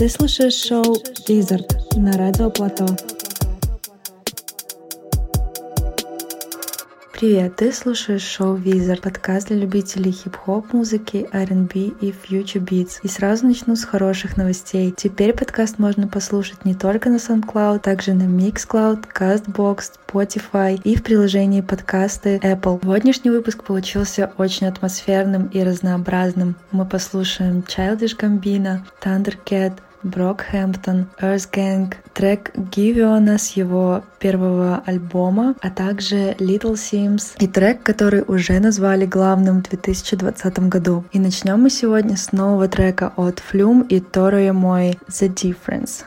Ты слушаешь шоу «Визард» на Радио Плато. Привет, ты слушаешь шоу Визер, подкаст для любителей хип-хоп музыки, R&B и future beats. И сразу начну с хороших новостей. Теперь подкаст можно послушать не только на SoundCloud, также на Mixcloud, CastBox, Spotify и в приложении подкасты Apple. Сегодняшний выпуск получился очень атмосферным и разнообразным. Мы послушаем Childish Gambino, Thundercat, Брокхэмптон, Earth Gang, трек Giviona с его первого альбома, а также Little Sims и трек, который уже назвали главным в 2020 году. И начнем мы сегодня с нового трека от Flume и Toro Мой The Difference.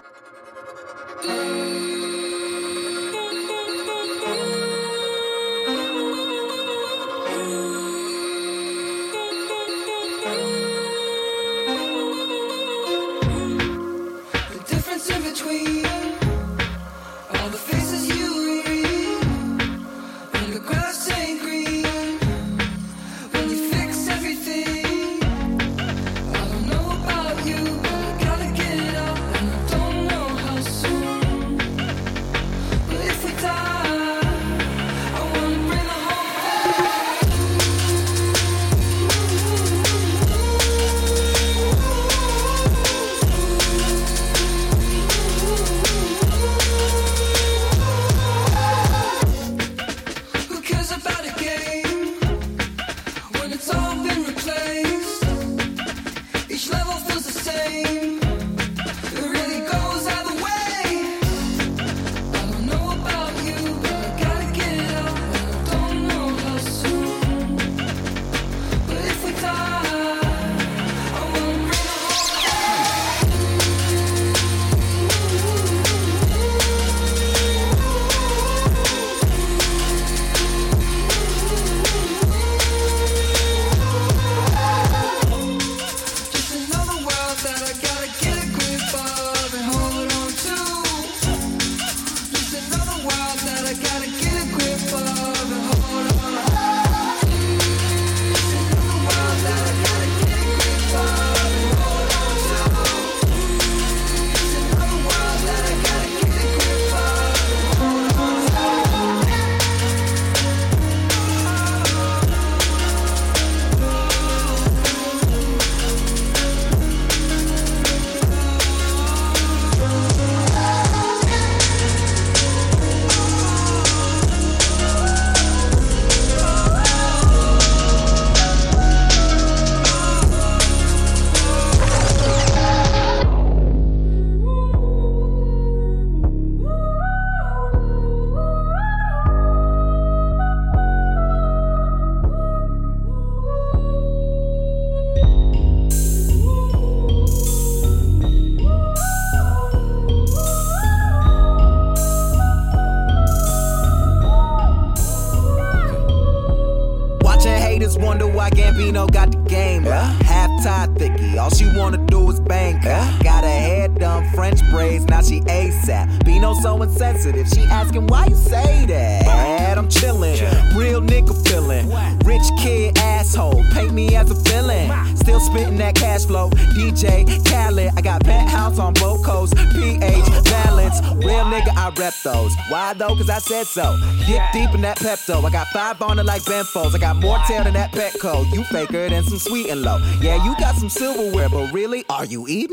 Like Benfos. I got more tail than that Petco. You faker than some sweet and low. Yeah, you got some silverware, but really, are you eating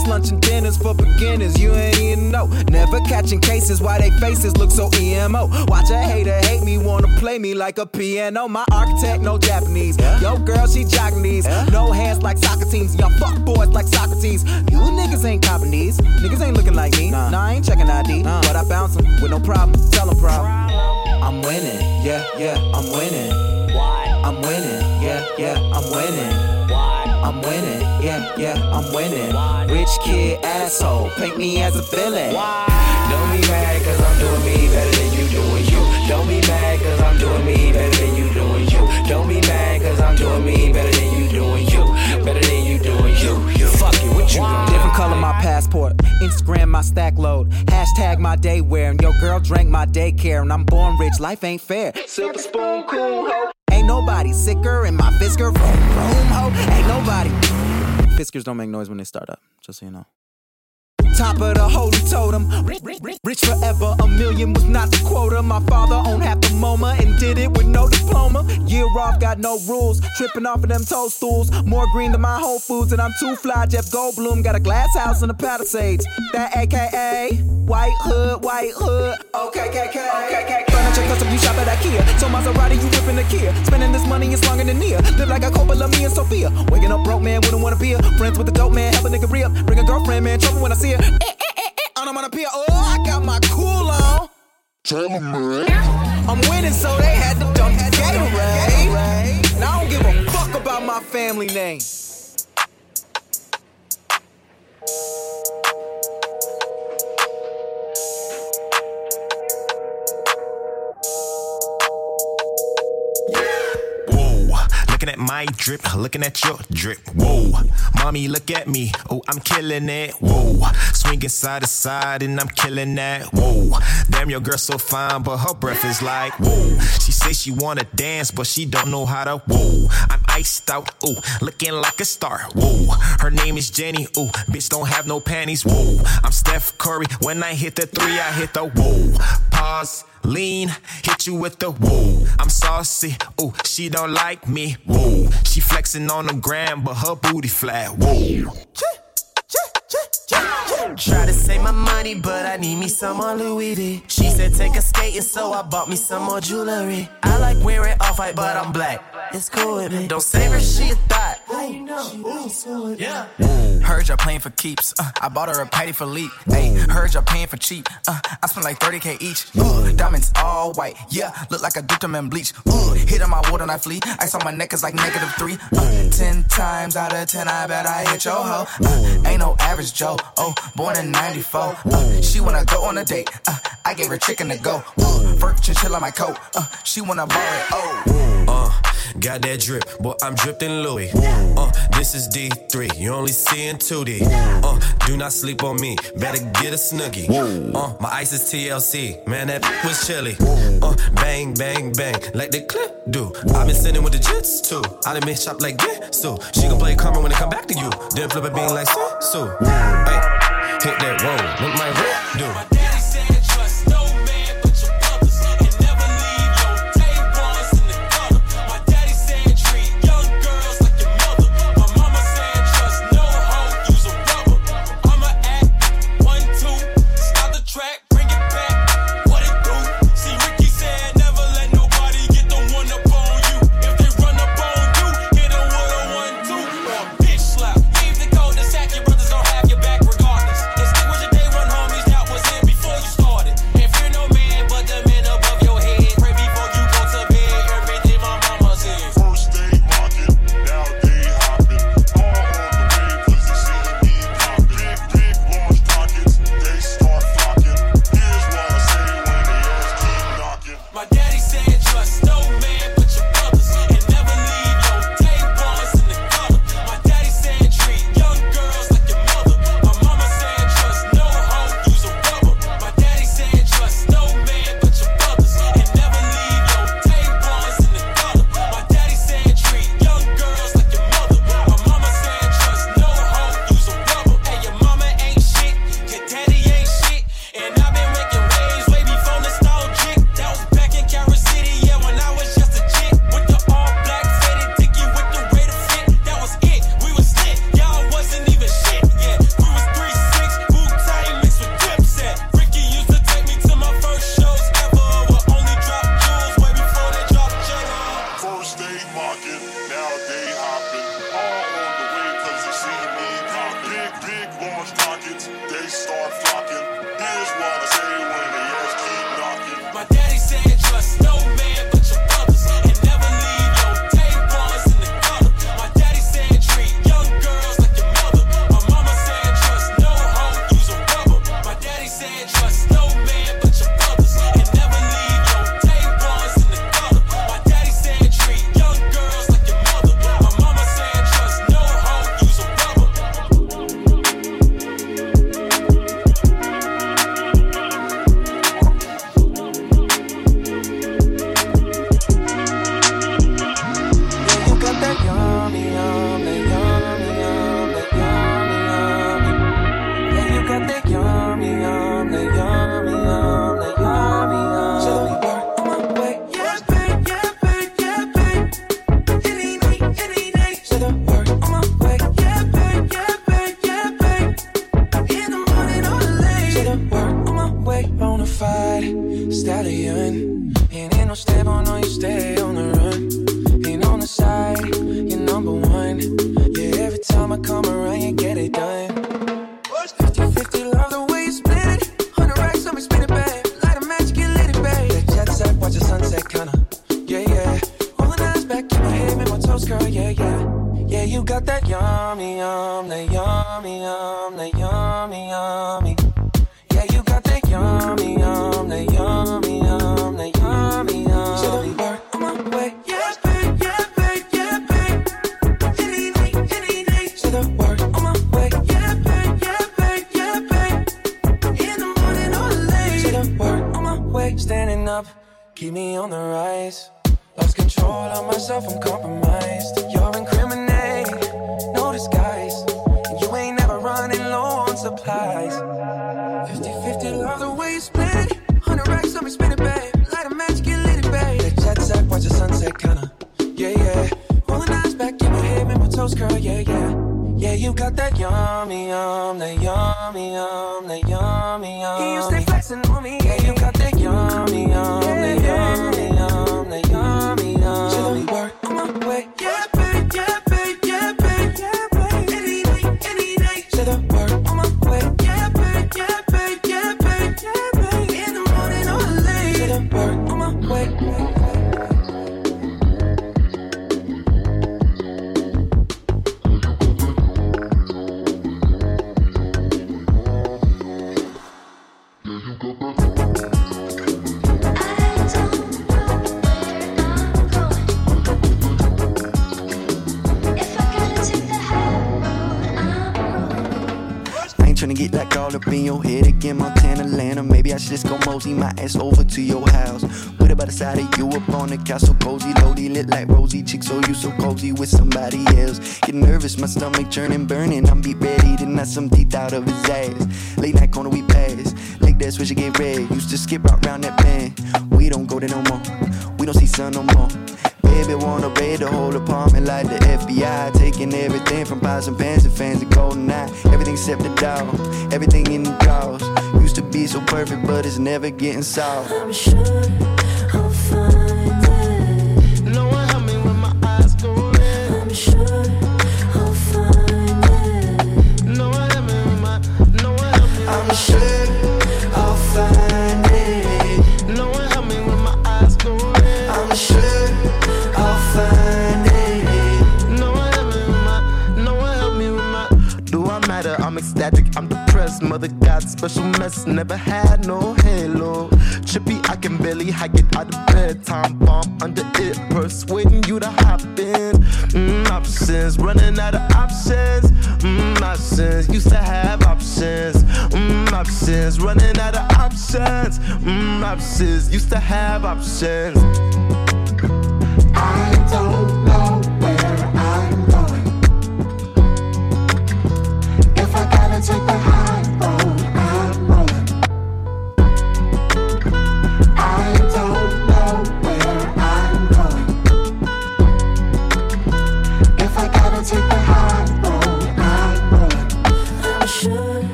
Breakfast, lunch, and dinners for beginners. You ain't even know. Never catching cases why they faces look so emo. Watch a hater hate me, wanna play me like a piano. My architect, no Japanese. Yo, girl, she Japanese. No hands like soccer teams. Y'all fuck boys like Socrates. You niggas ain't copping these. Niggas ain't looking like me. Nah, nah I ain't checking ID. Nah. But I bounce them with no problem. Tell them problem. I'm winning. Yeah, yeah, I'm winning. Why? I'm winning. Yeah, yeah, I'm winning. I'm winning, yeah, yeah, I'm winning. Rich kid, asshole, paint me as a villain. Don't be mad, cause I'm doing me better than you doing you. Don't be mad, cause I'm doing me better than you doing you. Don't be mad, cause I'm doing me better than you doing you. Better than you doing you. you. Fuck it, what you doing? Different color my passport, Instagram my stack load, hashtag my day wear, and your girl drank my daycare, and I'm born rich, life ain't fair. Silver spoon, cool, ho. Ain't nobody sicker in my Fisker. Vroom, vroom, ho, ain't nobody. Fiskers don't make noise when they start up, just so you know. Top of the holy totem. Rich, rich, rich forever, a million was not the quota. My father owned half the MoMA and did it with no diploma. Year off, got no rules. Tripping off of them toadstools. More green than my Whole Foods, and I'm too fly. Jeff Goldblum got a glass house in the Palisades. That AKA White Hood, White Hood. Okay, KK, okay, KK, okay, Furniture custom, you shop at IKEA. So Maserati, you whipping the Kia. Spending this money is longer than near. Live like a couple of me and Sophia. Waking up broke, man, wouldn't wanna be a friends with the dope man. Help a nigga re. Bring a girlfriend, man. Trouble when I see her. Eh, eh, eh, eh. I'm on a pier. Oh, I got my cool on. Tell them, man. I'm winning, so they had to dump the Gatorade. And I don't give a fuck about my family name. At my drip, looking at your drip. Whoa, mommy, look at me. Oh, I'm killing it. Whoa, swinging side to side and I'm killing that. Whoa, damn, your girl so fine, but her breath is like whoa. She say she wanna dance, but she don't know how to. Whoa, I'm iced out. Ooh, looking like a star. Whoa, her name is Jenny. Ooh, bitch don't have no panties. Whoa, I'm Steph Curry. When I hit the three, I hit the whoa. Pause Lean, hit you with the woo. I'm saucy, ooh, she don't like me, woo. She flexing on the gram, but her booty flat, woo. Try to save my money, but I need me some more Louis V. She said take a skating, so I bought me some more jewelry. I like wearing off white, but I'm black. It's cool with me. Don't save her, she a thought. How you know? Yeah. Heard y'all playing for keeps. Uh, I bought her a patty for leap. Hey, heard y'all paying for cheap. Uh, I spent like 30k each. Uh, diamonds all white. Yeah, look like I dipped them in bleach. Uh, hit on my water and I flee. Ice on my neck is like negative three. Uh, ten times out of ten, I bet I hit your hoe. Uh, ain't no average Joe. Oh, born in 94. Uh, she wanna go on a date. Uh, I gave her chicken to go. Uh, Fur chinchilla my coat. Uh, she wanna borrow it. Oh. Got that drip, boy, I'm dripped in Louis. Uh, this is D3, you only see in 2D. Uh, do not sleep on me, better get a snuggie. Uh, my ice is TLC, man, that was chilly. Uh, bang, bang, bang, like the clip do. i been sitting with the jits too. I done been shop like this, so she gon' play karma when it come back to you. Then flip it being like so, so. Hey, hit that roll, look my rip do. Yummy, yum, that yummy, yummy. Yeah, you got that yummy, yum, that yummy, yum, that yummy, yummy. So the work on my way, yeah, babe, yeah, babe, yeah, babe. Any night, any night. So the work on my way, yeah, babe, yeah, babe, yeah, babe. In the morning or late. So the work on my way, standing up, keep me on the rise. Lost control of myself, I'm compromised. You're incriminating, no disguise. Supplies. 50 50, love the way you split it. 100 racks, let me spin it, babe. Light a match, get lit, babe. The jet set, watch the sunset, kinda. Yeah, yeah. Roll the eyes back in my head, make my toes curl, yeah, yeah. Yeah, you got that yummy, yum, that yummy, yum, that yummy, yum. Yeah, you stay flexing on me. Yeah, you got that yummy, yum, that yummy, in your head again, Montana, Atlanta. Maybe I should just go mosey my ass over to your house. It by the side of you up on the castle cozy, loady, lit like rosy chicks. So you so cozy with somebody else. Get nervous, my stomach churning, burning. I'm be ready to knock some teeth out of his ass. Late night corner we pass, like that switch it get red. Used to skip out round that bend. We don't go there no more. We don't see sun no more. Baby wanna raid the whole apartment like the FBI Taking everything from pots and pans and fans and golden eye Everything except the dog, everything in the drawers Used to be so perfect but it's never getting solved Special mess, never had no halo. Trippy, I can barely hike it out of bed. Time bomb under it, persuading you to hop in. Mm, options, running out of options. Mm, options, used to have options. Mm, options, running out of options. Options, used to have options. I don't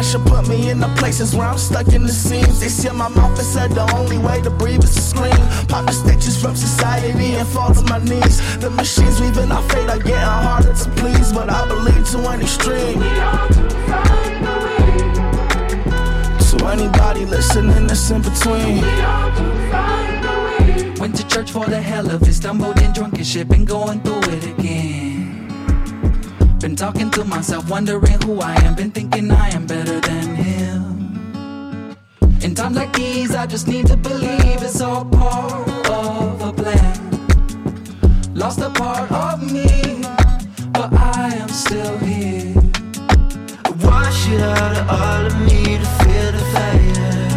The pressure put me in the places where I'm stuck in the seams. They seal my mouth and said the only way to breathe is to scream. Pop the stitches from society and fall to my knees. The machines weaving our fate are getting harder to please, but I believe to an extreme. So anybody listening that's in between. Went to church for the hell of it, stumbled in drunk and shit, been going through it again. Been talking to myself, wondering who I am, been thinking I am better than him. In times like these, I just need to believe it's all part of a plan. Lost a part of me, but I am still here. Wash it out of all of me to feel the fire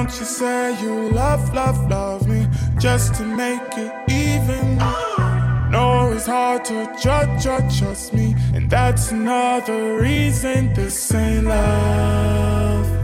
don't you say you love, love, love me just to make it even? No, it's hard to judge, judge, trust me, and that's another reason this ain't love.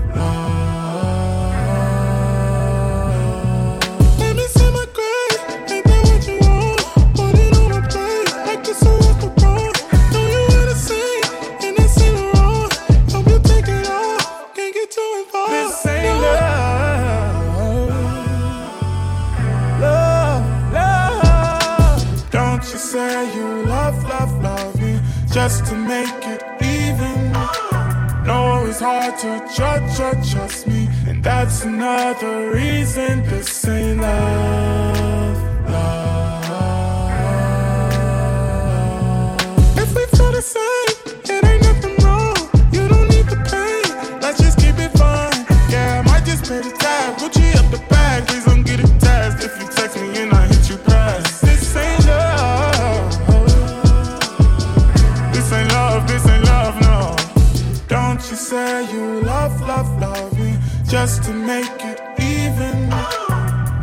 just to make it even.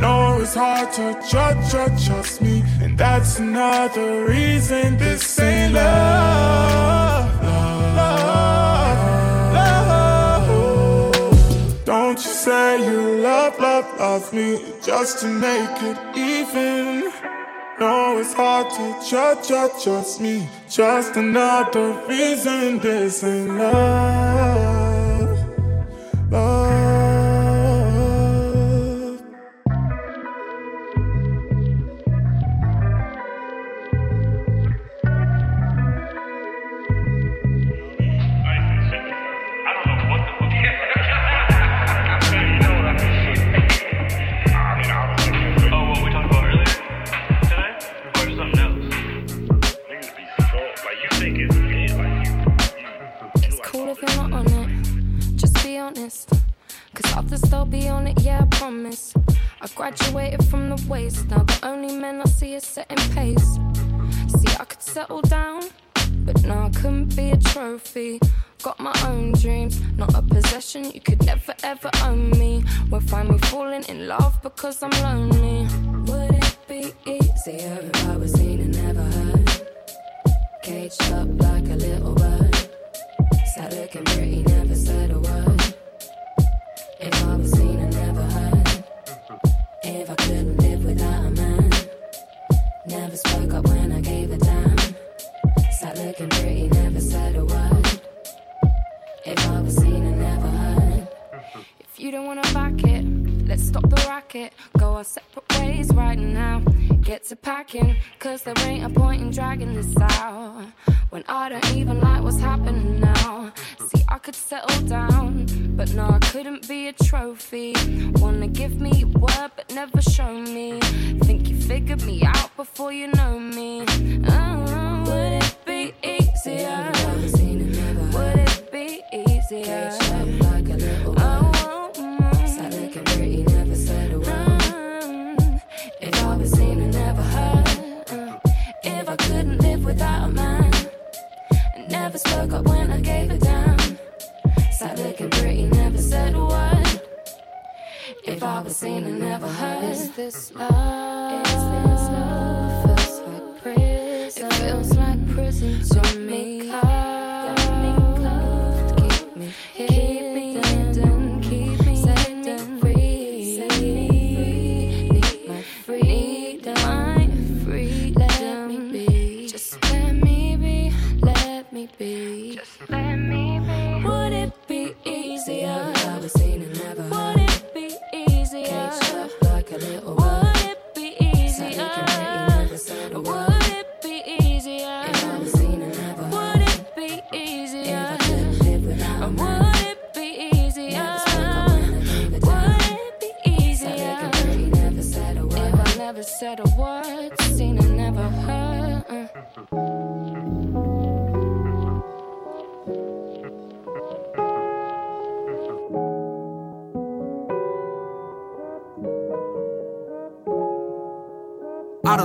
No, it's hard to judge, judge, trust me. And that's another reason this ain't love. love, love. Don't you say you love, love, love me just to make it even. No, it's hard to judge, judge, trust me. Just another reason this ain't love. Because I'm lonely. Would it be easier if I was seen and never heard? Caged up like a little bird. Sat looking pretty, our separate ways right now. Get to packing, cause there ain't a point in dragging this out. When I don't even like what's happening now. See, I could settle down, but no, I couldn't be a trophy. Wanna give me your word, but never show me. Think you figured me out before you know me. Oh, would it be easier? Would it be easier? Oh, never spoke up when I gave it damn. Sat looking pretty, never said a word. If I was seen and never heard, is this love? Is this love? Feels like prison. It feels like prison to me.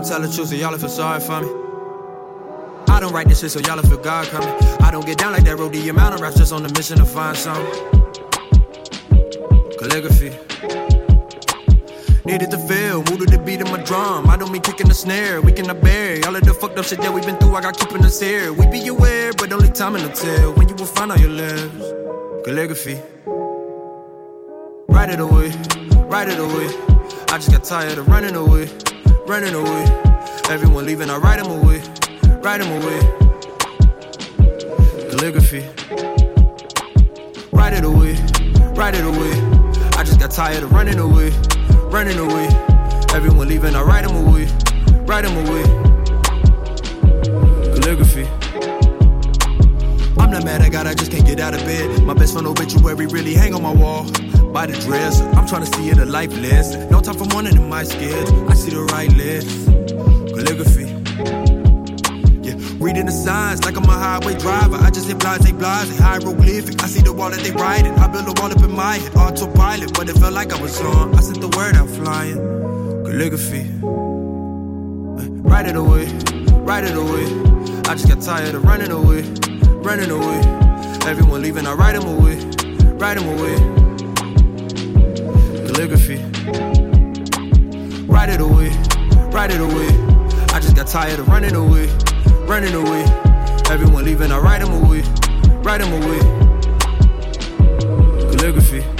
Tell the truth, so y'all feel sorry for me. I don't write this shit, so y'all feel God coming. I don't get down like that road, the amount of raps just on the mission to find something. Calligraphy. Needed to feel, moved to the beat of my drum. I don't mean kicking the snare, we cannot bear all of the fucked up shit that we've been through. I got keeping us here. We be aware, but only time will tell when you will find out your lives. Calligraphy. Write it away, write it away. I just got tired of running away, running away. Everyone leaving, I write them away, write them away. Calligraphy. Write it away, write it away. I just got tired of running away, running away. Everyone leaving, I write them away, write them away. Calligraphy. I'm not mad, I got, I just can't get out of bed. My best friend obituary really hang on my wall. By the dress, I'm trying to see it a life. No time for one in my schedule. I see the right list. Calligraphy. Yeah, reading the signs like I'm a highway driver. I just hit blase, blase, hieroglyphic. I see the wall that they writing. I build a wall up in my head, autopilot. But it felt like I was on. I sent the word out flying. Calligraphy. Uh, write it away, write it away. I just got tired of running away, running away. Everyone leaving, I write them away, write them away. Calligraphy. Write it away, write it away. I just got tired of running away, running away. Everyone leaving, I write them away, write them away. Calligraphy.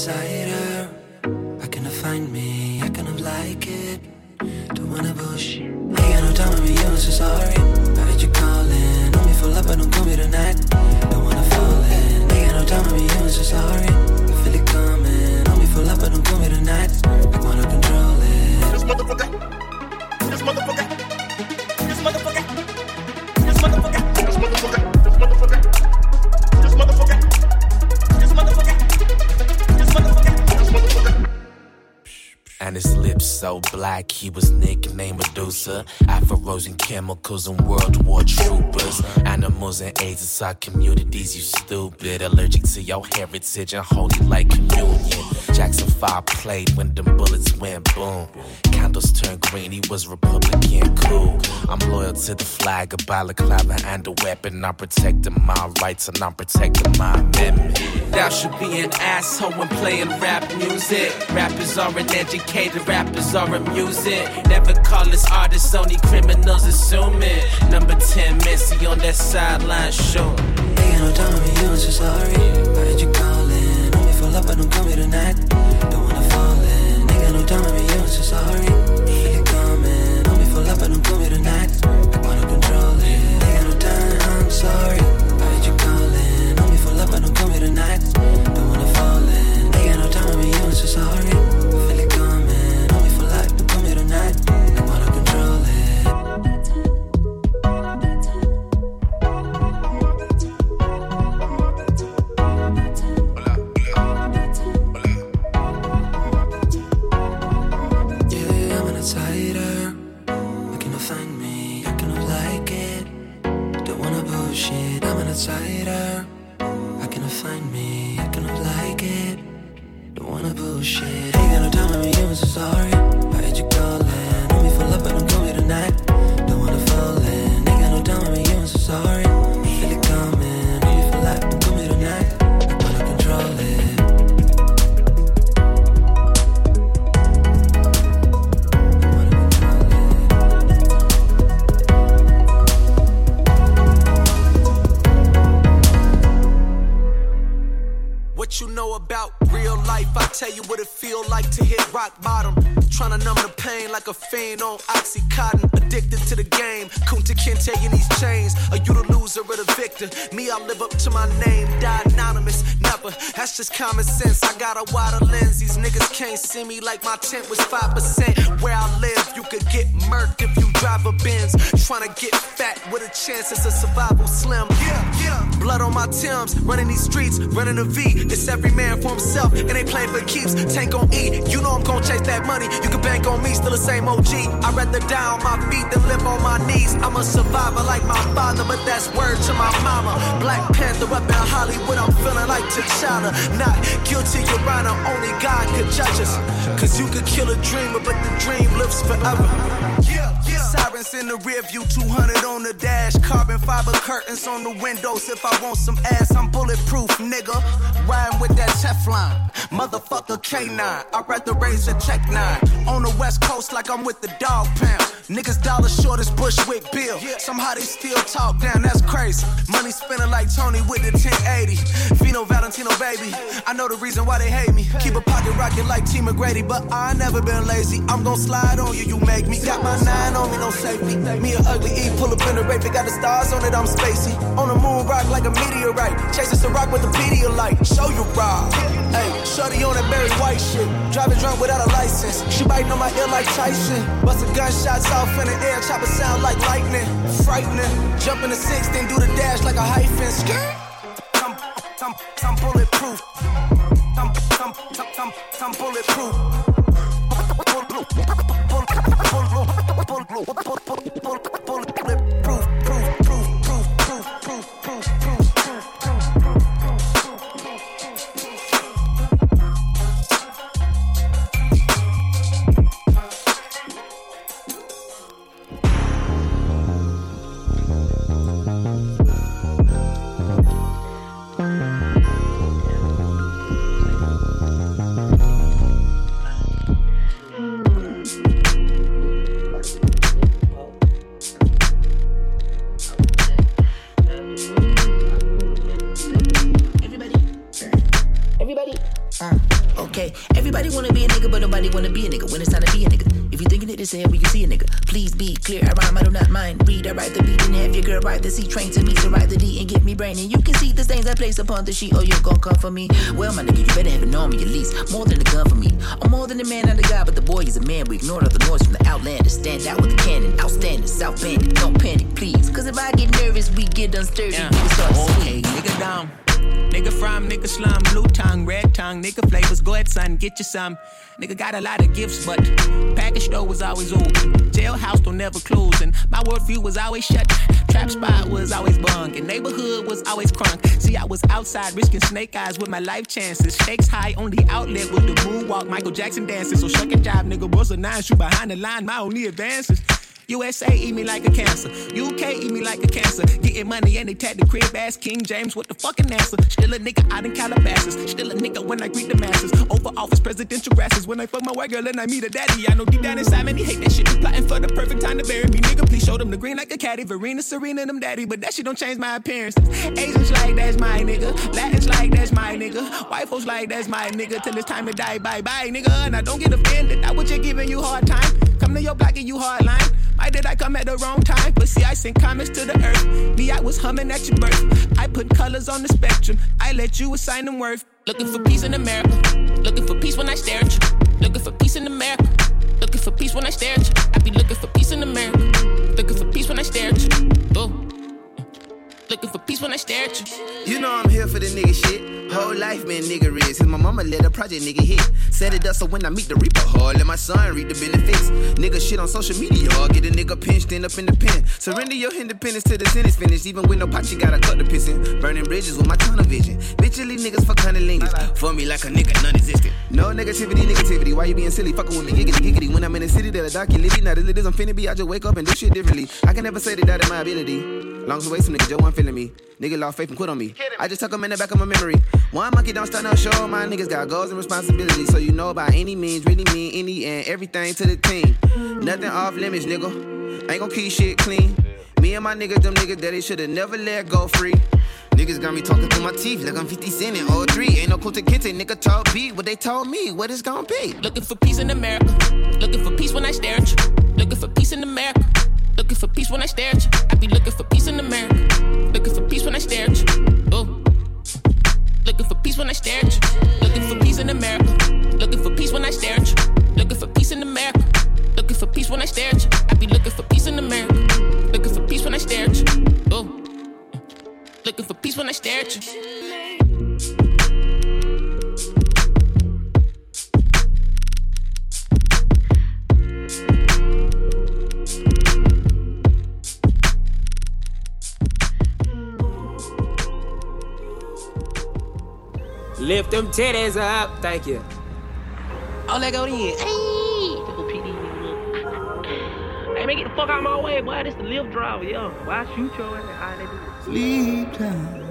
inside her. I cannot find me, I cannot like it. Don't wanna push. I got no time for me, I'm so sorry. I bet you calling Know me full up, but don't call me tonight. Don't wanna fall in. I got no time for me, I'm so sorry. I feel it coming Know me full up, but don't call me tonight. I wanna control it. This motherfucker. This motherfucker. so black, he was nicknamed Medusa. Afros and chemicals and World War troopers. Animals and AIDS inside communities, you stupid. Allergic to your heritage and holy like communion. Jackson 5 played when them bullets went boom. Candles turned green, he was Republican cool. I'm loyal to the flag, a balaclava and a weapon. I'm protecting my rights and I'm protecting my amendment. Thou should be an asshole when playing rap music. Rappers aren't educated, rappers aren't music. Never call us artists, only criminals assuming. Number 10 Messi on that sideline show. Ain't no time to use, so sorry. Why'd you call it? all up, but don't come here tonight. Don't wanna fall in. Nigga, no time, I'm young, so sorry. Feel it coming. Don't be full up, but don't come here. Just common sense, I got a wider lens. These niggas can't see me like my tent was 5%. Where I live, you could get murked if you drive a Benz. Trying to get fat with a chance, it's a survival slim. Yeah, yeah. Blood on my Timbs, running these streets, running a V. It's every man for himself, and they playing for keeps. Tank on E, you know I'm gonna chase that money. You can bank on me, still the same OG. I'd rather die on my feet than live on my knees. I'm a survivor like my father, but that's word to my mama. Black Panther up in Hollywood, I'm feeling like T'Challa. Not guilty, your honor, only God could judge us. Cause you could kill a dreamer, but the dream lives forever. Yeah. Sirens in the rear view, 200 on the dash. Carbon fiber curtains on the windows. If I want some ass, I'm bulletproof, nigga. Riding with that Teflon. Motherfucker K9. I'd rather raise a check nine. On the west coast, like I'm with the dog pound. Niggas dollar short as Bushwick Bill. Somehow they still talk down, that's crazy. Money spinning like Tony with the 1080. Vino Valentino, baby. I know the reason why they hate me. Keep a pocket rocket like T McGrady, but I never been lazy. I'm gon' slide on you, you make me. Got my nine on me, no safety. Me Me a ugly E, pull up in the rape, got the stars on it, I'm spacey. On the moon, rock like a meteorite. Chasing some rock with a light. Show you rock. Hey, shorty on that Barry White shit. Driving drunk without a license. She biting on my ear like Tyson. Busting gunshots off in the air, chopper sound like lightning. Frightening. Jump in the six, then do the dash like a hyphen. Skirt. I'm, I'm bulletproof. I'm, I'm, I'm, I'm bulletproof. Everybody. Please be clear, I rhyme, I do not mind. Read, I write the beat, and have your girl write the C train to me, so write the D and give me brain. And you can see the stains I place upon the sheet, oh, you're gonna come for me. Well, my nigga, you better have on me at least. More than a gun for me. I'm more than a man, a guy, but the boy is a man. We ignore all the noise from the outlander. Stand out with the cannon, outstanding, South Bandit. Don't panic, please. Cause if I get nervous, we get unsturdy. Yeah. Niggas start oh, Nigga from, nigga slum, blue tongue, red tongue, nigga flavors. Go ahead, son, get you some. Nigga got a lot of gifts, but package store was always open. Jailhouse don't never close, and my worldview was always shut. Trap spot was always bunk, and neighborhood was always crunk. See, I was outside risking snake eyes with my life chances. Stakes high, only outlet with the moonwalk. Michael Jackson dances. so shuck and jive, nigga. Was a nine, shoot behind the line, my only advances. USA eat me like a cancer. UK eat me like a cancer. Getting money and they tag the crib ass King James with the fucking answer. Still a nigga out in Calabasas. Still a nigga when I greet the masses. Over office presidential grasses. When I fuck my white girl and I meet a daddy. I know deep down inside man he hate that shit. Plotting for the perfect time to bury me. Nigga, please show them the green like a caddy. Verena, Serena, them daddy. But that shit don't change my appearance. Asians like that's my nigga. Latins like that's my nigga. White folks like that's my nigga. Till it's time to die. Bye bye, nigga. And I don't get offended. I was just giving you hard time. Your block and you hard line. Why did I come at the wrong time? But see, I sent comments to the earth. Me, I was humming at your birth. I put colors on the spectrum. I let you assign them worth. Looking for peace in America. Looking for peace when I stare at you. Looking for peace in America. Looking for peace when I stare at you. I be looking for peace in America. Looking for peace when I stare at you. Looking for peace when I stare at you. You know I'm here for the nigga shit. Whole life been nigga is. Since my mama let a project nigga hit. Set it up so when I meet the reaper hard, let my son read the benefits. Nigga shit on social media, hard. get a nigga pinched end up in the pen. Surrender your independence to the sentence finished. Even with no pot, you gotta cut the pissin'. Burning bridges with my tunnel vision. Bitchily niggas for cunnilingus. For me like a nigga non-existent. No negativity, negativity. Why you being silly? Fucking with me, giggity, giggity. When I'm in the city, that a dark you living. Now this is I'm finna be. I just wake up and do shit differently. I can never say that that is my ability. Long as away some nigga, Joe feeling me. Nigga lost faith and quit on me. I just tuck 'em in the back of my memory. One monkey don't start no show. My niggas got goals and responsibilities. So you know by any means, really mean any and everything to the team. Nothing off limits, nigga. Ain't gon' keep shit clean. Me and my niggas, them niggas that they should've never let go free. Niggas got me talking through my teeth like I'm 50 Cent in 03. Ain't no cool to kente, nigga told beat what they told me, what it's gon' be. Looking for peace in America. Looking for peace when I stare at you. Looking for peace in America. Looking for peace when I stare at you. I be looking for peace in America. Looking for peace when I stare at you. Oh. Looking for peace when I stare at you. Looking for peace in America. Looking for peace when I stare at you. Looking for peace in America. Looking for peace when I stare at you. I be looking for peace in America. Looking for peace when I stare at you. Oh. Looking for peace when I stare at you. Lift them titties up. Thank you. Oh, let go then. Hey, Hey, man, get the fuck out of my way, boy. This the lift driver, yo. Why shoot your ass? How they do it? Sleep time.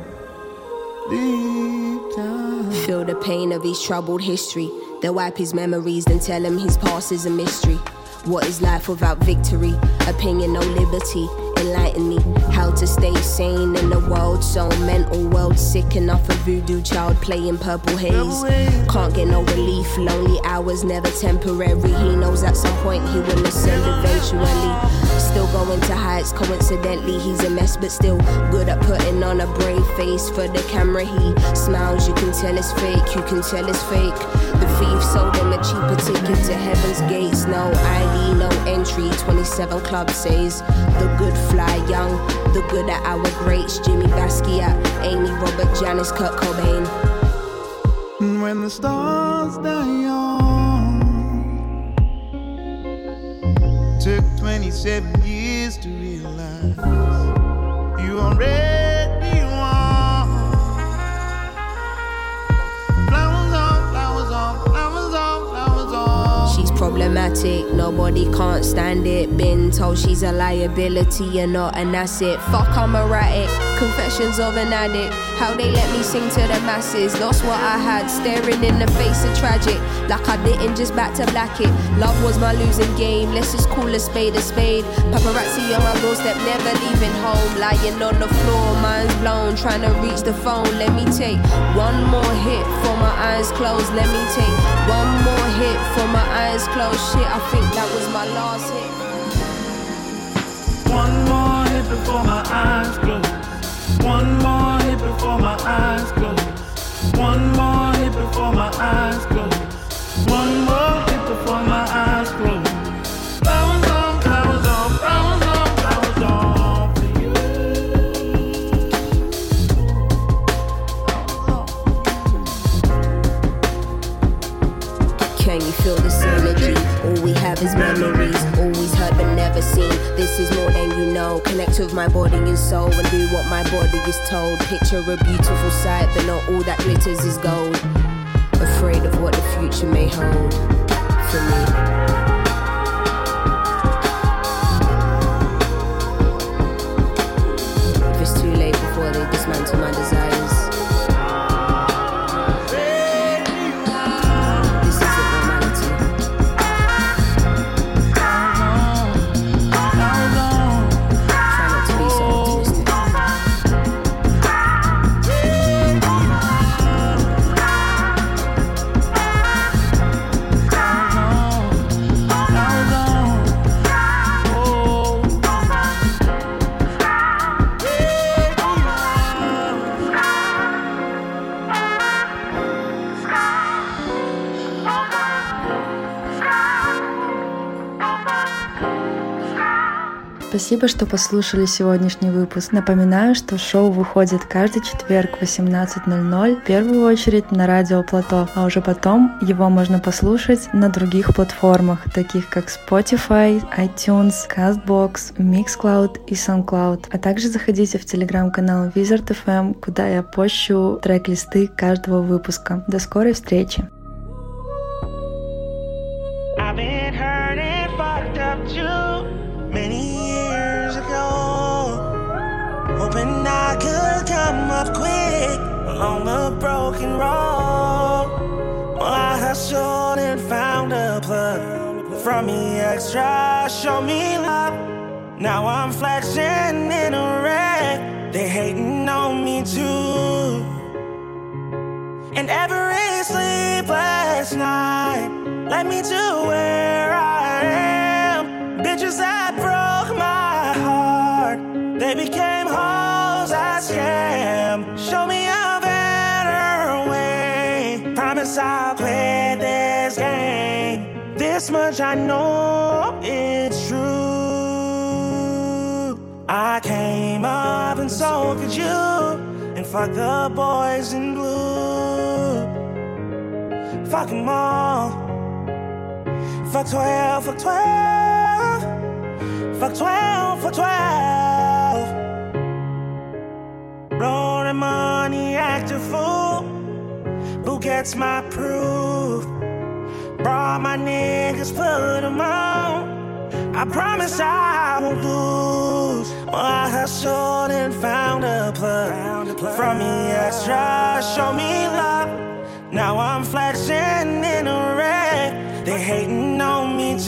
Sleep time. Feel the pain of his troubled history. Then wipe his memories, then tell him his past is a mystery. What is life without victory? Opinion, no liberty. Enlighten me how to stay sane in a world so mental. World sick enough of voodoo child playing purple haze. Can't get no relief. Lonely hours never temporary. He knows at some point he will ascend eventually. Still going to heights. Coincidentally, he's a mess, but still good at putting on a brave face for the camera. He smiles. You can tell it's fake. You can tell it's fake. The thief sold him a cheaper ticket to heaven's gates. No ID, no entry. 27 Club says the good fly young. The good at our greats. Jimi Basquiat, Amy, Robert, Janis, Kurt Cobain. When the stars die young, 27 years to realize you already problematic, nobody can't stand it. Been told she's a liability and not an asset. Fuck, I'm erratic. Confessions of an addict. How they let me sing to the masses. Lost what I had, staring in the face of tragic. Like I didn't just back to black it. Love was my losing game. Let's just call a spade a spade. Paparazzi on my doorstep, never leaving home. Lying on the floor, mind's blown. Trying to reach the phone. Let me take one more hit for my eyes closed. Let me take one more hit for my eyes closed. Oh, shit, I think that was my last hit. One more hit before my eyes close. One more hit before my eyes close. One more hit before my eyes close. One more hit before my eyes close. Have is memories, always heard but never seen. This is more than you know. Connect with my body and soul and do what my body is told. Picture a beautiful sight, but not all that glitters is gold. Afraid of what the future may hold for me. Спасибо, что послушали сегодняшний выпуск. Напоминаю, что шоу выходит каждый четверг в 18.00, в первую очередь на радио Плато, а уже потом его можно послушать на других платформах, таких как Spotify, iTunes, CastBox, Mixcloud и SoundCloud. А также заходите в телеграм-канал Wizard FM, куда я пощу трек-листы каждого выпуска. До скорой встречи! Up quick along the broken road. Well, I hustled and found a plug from me extra, show me love. Now I'm flexing in a wreck. They hating on me too. And every sleepless night led me to where I am. Bitches that broke my heart, they became this much I know. it's true. I came up and so could you. And fuck the boys in blue. Fuck them all. Fuck 12, fuck 12. Fuck 12, fuck 12. Blow the money, act a fool. Who gets my proof? Brought my niggas, put them on. I promise I won't lose. Well, I hustled and found a plug. From me extra, show me love. Now I'm flexing in a wreck. They hating on me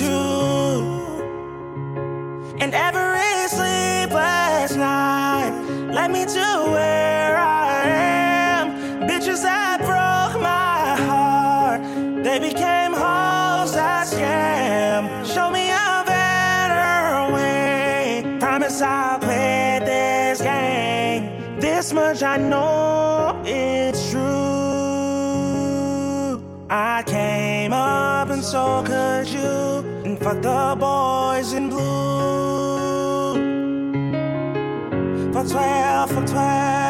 I know it's true. I came up and so could you. And fuck the boys in blue. For 12, for 12.